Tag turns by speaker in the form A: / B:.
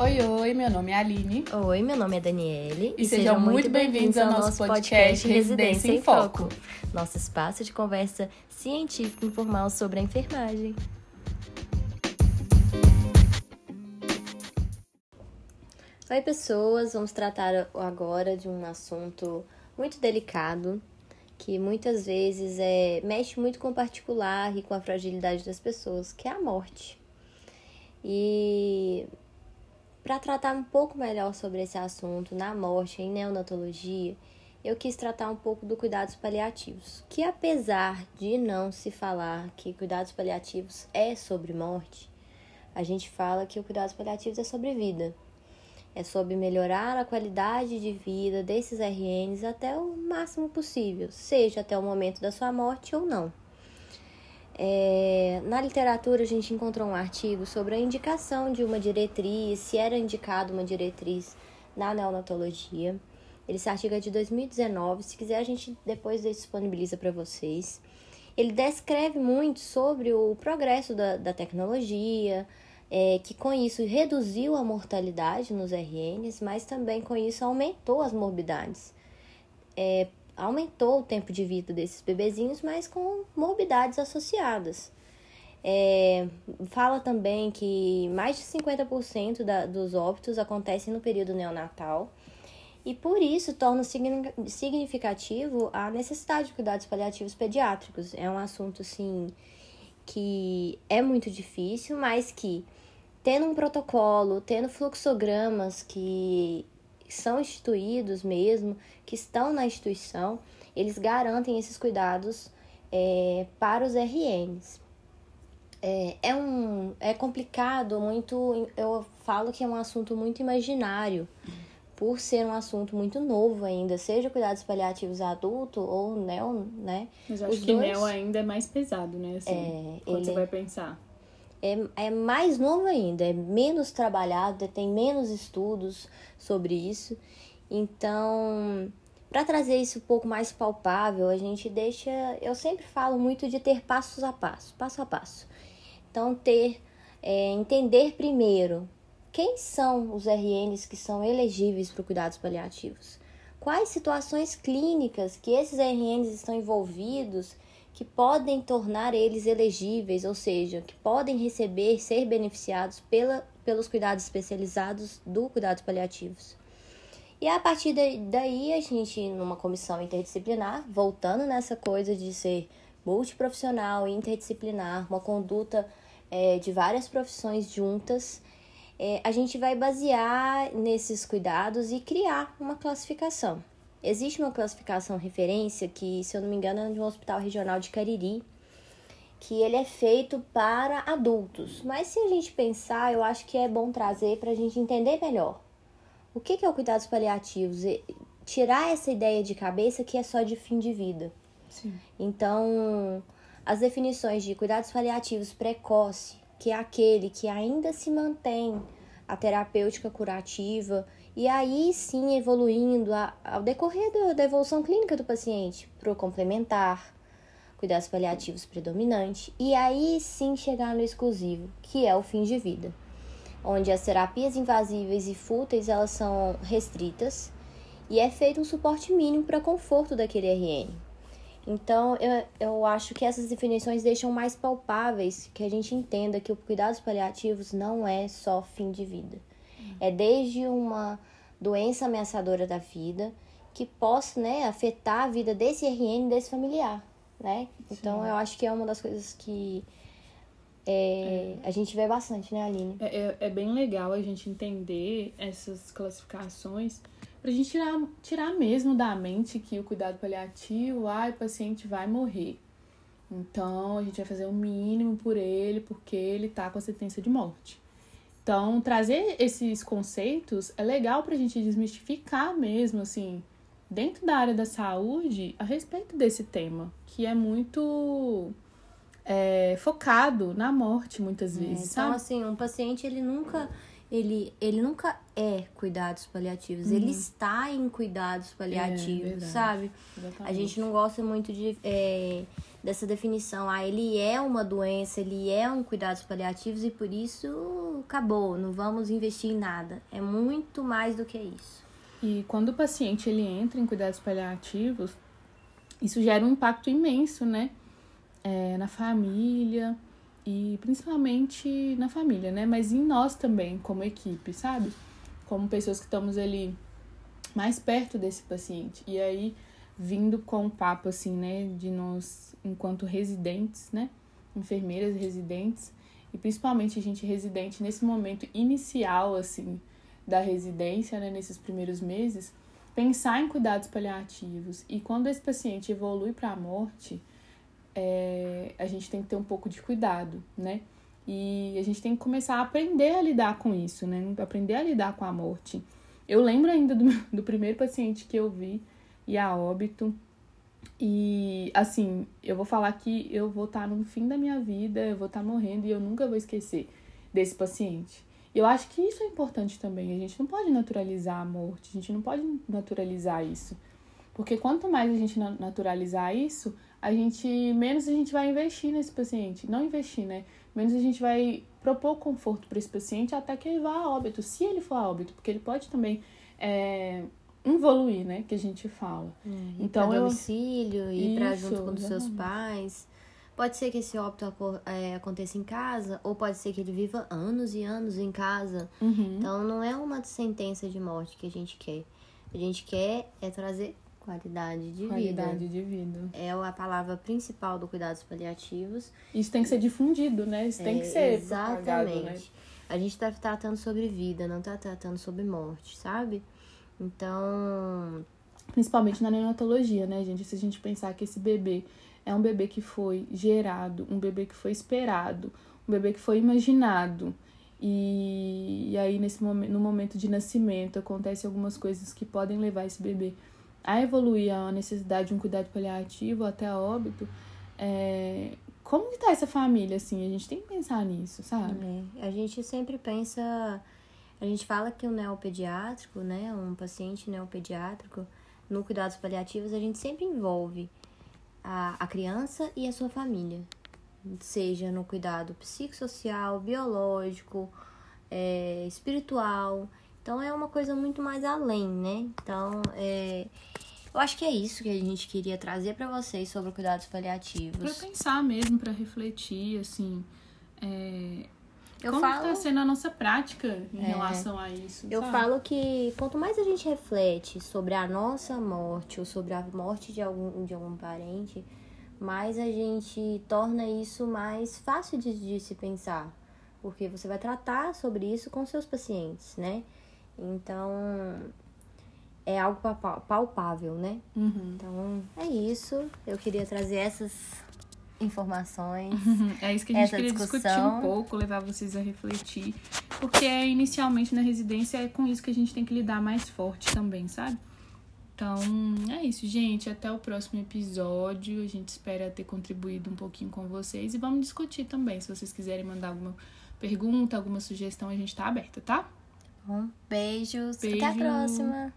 A: Oi, oi, meu nome é Aline.
B: Oi, meu nome é Daniele.
A: E, sejam, muito bem-vindos ao nosso podcast Residência em Foco.
B: Nosso espaço de conversa científica e informal sobre a enfermagem. Oi, pessoas. Vamos tratar agora de um assunto muito delicado que muitas vezes é, mexe muito com o particular e com a fragilidade das pessoas, que é a morte. E para tratar um pouco melhor sobre esse assunto na morte em neonatologia, eu quis tratar um pouco do cuidados paliativos, que apesar de não se falar que cuidados paliativos é sobre morte, a gente fala que o cuidados paliativos é sobre vida. É sobre melhorar a qualidade de vida desses RNs até o máximo possível, seja até o momento da sua morte ou não. É, na literatura, a gente encontrou um artigo sobre a indicação de uma diretriz, se era indicado uma diretriz na neonatologia. Esse artigo é de 2019. Se quiser, a gente depois disponibiliza para vocês. Ele descreve muito sobre o progresso da, da tecnologia, é, que com isso reduziu a mortalidade nos RNs, mas também com isso aumentou as morbidades. É, aumentou o tempo de vida desses bebezinhos, mas com morbidades associadas. É, fala também que mais de 50% da, dos óbitos acontecem no período neonatal e por isso torna significativo a necessidade de cuidados paliativos pediátricos. É um assunto, assim, que é muito difícil, mas que tendo um protocolo, tendo fluxogramas que são instituídos mesmo, que estão na instituição, eles garantem esses cuidados é, para os RNs. É, é, um, é complicado, muito. Eu falo que é um assunto muito imaginário, por ser um assunto muito novo ainda, seja cuidados paliativos adulto ou neo, né?
A: Mas eu acho Os que dois, neo ainda é mais pesado, né? Assim, é, quando ele, você vai pensar
B: é, é mais novo ainda, é menos trabalhado, tem menos estudos sobre isso. Então, para trazer isso um pouco mais palpável, a gente deixa. Eu sempre falo muito de ter passos a passo, passo a passo. Então, ter. É, entender primeiro quem são os RNs que são elegíveis para cuidados paliativos. Quais situações clínicas que esses RNs estão envolvidos que podem tornar eles elegíveis, ou seja, que podem receber, ser beneficiados pela, pelos cuidados especializados do cuidados paliativos. E a partir daí, a gente, numa comissão interdisciplinar, voltando nessa coisa de ser multiprofissional e interdisciplinar, uma conduta é, de várias profissões juntas, é, a gente vai basear nesses cuidados e criar uma classificação. Existe uma classificação referência que, se eu não me engano, é de um hospital regional de Cariri, que ele é feito para adultos. Mas se a gente pensar, eu acho que é bom trazer para a gente entender melhor. O que, é o cuidados paliativos? Tirar essa ideia de cabeça que é só de fim de vida.
A: Sim.
B: Então, as definições de cuidados paliativos precoce, que é aquele que ainda se mantém a terapêutica curativa e aí sim evoluindo ao decorrer da evolução clínica do paciente para o complementar, cuidados paliativos predominante, e aí sim chegar no exclusivo, que é o fim de vida, onde as terapias invasíveis e fúteis elas são restritas e é feito um suporte mínimo para conforto daquele RN. Então, eu, eu acho que essas definições deixam mais palpáveis que a gente entenda que o cuidados paliativos não é só fim de vida. É desde uma doença ameaçadora da vida que possa, né, afetar a vida desse RN, desse familiar, né? Então, eu acho que é uma das coisas que é, é. a gente vê bastante, né, Aline?
A: É, é, é, bem legal a gente entender essas classificações pra gente tirar, tirar mesmo da mente que o cuidado paliativo, ai, o paciente vai morrer. Então, a gente vai fazer o mínimo por ele, porque ele tá com a sentença de morte. Então, trazer esses conceitos é legal para a gente desmistificar mesmo, assim, dentro da área da saúde, a respeito desse tema, que é muito é, focado na morte, muitas é, vezes.
B: então, sabe? assim, um paciente, ele nunca. Ele, ele nunca é cuidados paliativos, uhum. ele está em cuidados paliativos, é, sabe? Exatamente. A gente não gosta muito de, é, dessa definição. Ah, ele é uma doença, ele é um cuidados paliativos e por isso acabou, não vamos investir em nada. É muito mais do que isso.
A: E quando o paciente ele entra em cuidados paliativos, isso gera um impacto imenso, né? É, na família e principalmente na família, né? Mas em nós também, como equipe, sabe? Como pessoas que estamos ali mais perto desse paciente. E aí, vindo com o papo, assim, né? De nós, enquanto residentes, né? Enfermeiras residentes, e principalmente a gente residente nesse momento inicial, assim, da residência, né, nesses primeiros meses, pensar em cuidados paliativos. E quando esse paciente evolui para a morte, é, a gente tem que ter um pouco de cuidado, né? E a gente tem que começar a aprender a lidar com isso, né? Aprender a lidar com a morte. Eu lembro ainda do, do primeiro paciente que eu vi e a óbito. E assim, eu vou falar que eu vou estar no fim da minha vida, eu vou estar morrendo e eu nunca vou esquecer desse paciente. Eu acho que isso é importante também. A gente não pode naturalizar a morte, a gente não pode naturalizar isso. Porque quanto mais a gente naturalizar isso, a gente menos a gente vai investir nesse paciente. Não investir, né? Menos a gente vai propor conforto para esse paciente até que ele vá a óbito, se ele for a óbito, porque ele pode também é, evoluir, né? Que a gente fala.
B: Hum, então, eu... domicílio, ir para junto com os seus pais. Pode ser que esse óbito é, aconteça em casa, ou pode ser que ele viva anos e anos em casa.
A: Uhum.
B: Então não é uma sentença de morte que a gente quer. A gente quer é trazer qualidade de
A: qualidade vida. Qualidade de vida.
B: É a palavra principal do cuidados paliativos.
A: Isso tem que ser difundido, né? Isso é, tem que ser
B: exatamente. Né? A gente está tratando sobre vida, não está tratando sobre morte, sabe? Então,
A: principalmente na neonatologia, né, gente? Se a gente pensar que esse bebê é um bebê que foi gerado, um bebê que foi esperado, um bebê que foi imaginado. E, e aí, nesse momento, no momento de nascimento, acontecem algumas coisas que podem levar esse bebê a evoluir a necessidade de um cuidado paliativo até a óbito. É, como que tá essa família, assim? A gente tem que pensar nisso, sabe?
B: É, a gente sempre pensa... A gente fala que o neopediátrico, né? Um paciente neopediátrico, no cuidados paliativos, a gente sempre envolve a, a criança e a sua família, seja no cuidado psicossocial, biológico, é, espiritual. Então é uma coisa muito mais além, né? Então é, eu acho que é isso que a gente queria trazer para vocês sobre cuidados paliativos.
A: Para pensar mesmo, para refletir, assim, é,
B: eu
A: Como
B: falo...
A: está sendo a nossa prática em é, relação a isso?
B: Eu sabe? falo que quanto mais a gente reflete sobre a nossa morte ou sobre a morte de algum, de algum parente, mais a gente torna isso mais fácil de, de se pensar. Porque você vai tratar sobre isso com seus pacientes, né? Então, é algo palpável, né?
A: Uhum.
B: Então, é isso. Eu queria trazer essas informações.
A: é isso que a gente queria discussão. discutir um pouco, levar vocês a refletir. Porque inicialmente na residência é com isso que a gente tem que lidar mais forte também, sabe? Então, é isso, gente. Até o próximo episódio. A gente espera ter contribuído um pouquinho com vocês. E vamos discutir também. Se vocês quiserem mandar alguma pergunta, alguma sugestão, a gente tá aberta, tá?
B: Bom, beijos. Beijo. Até a próxima.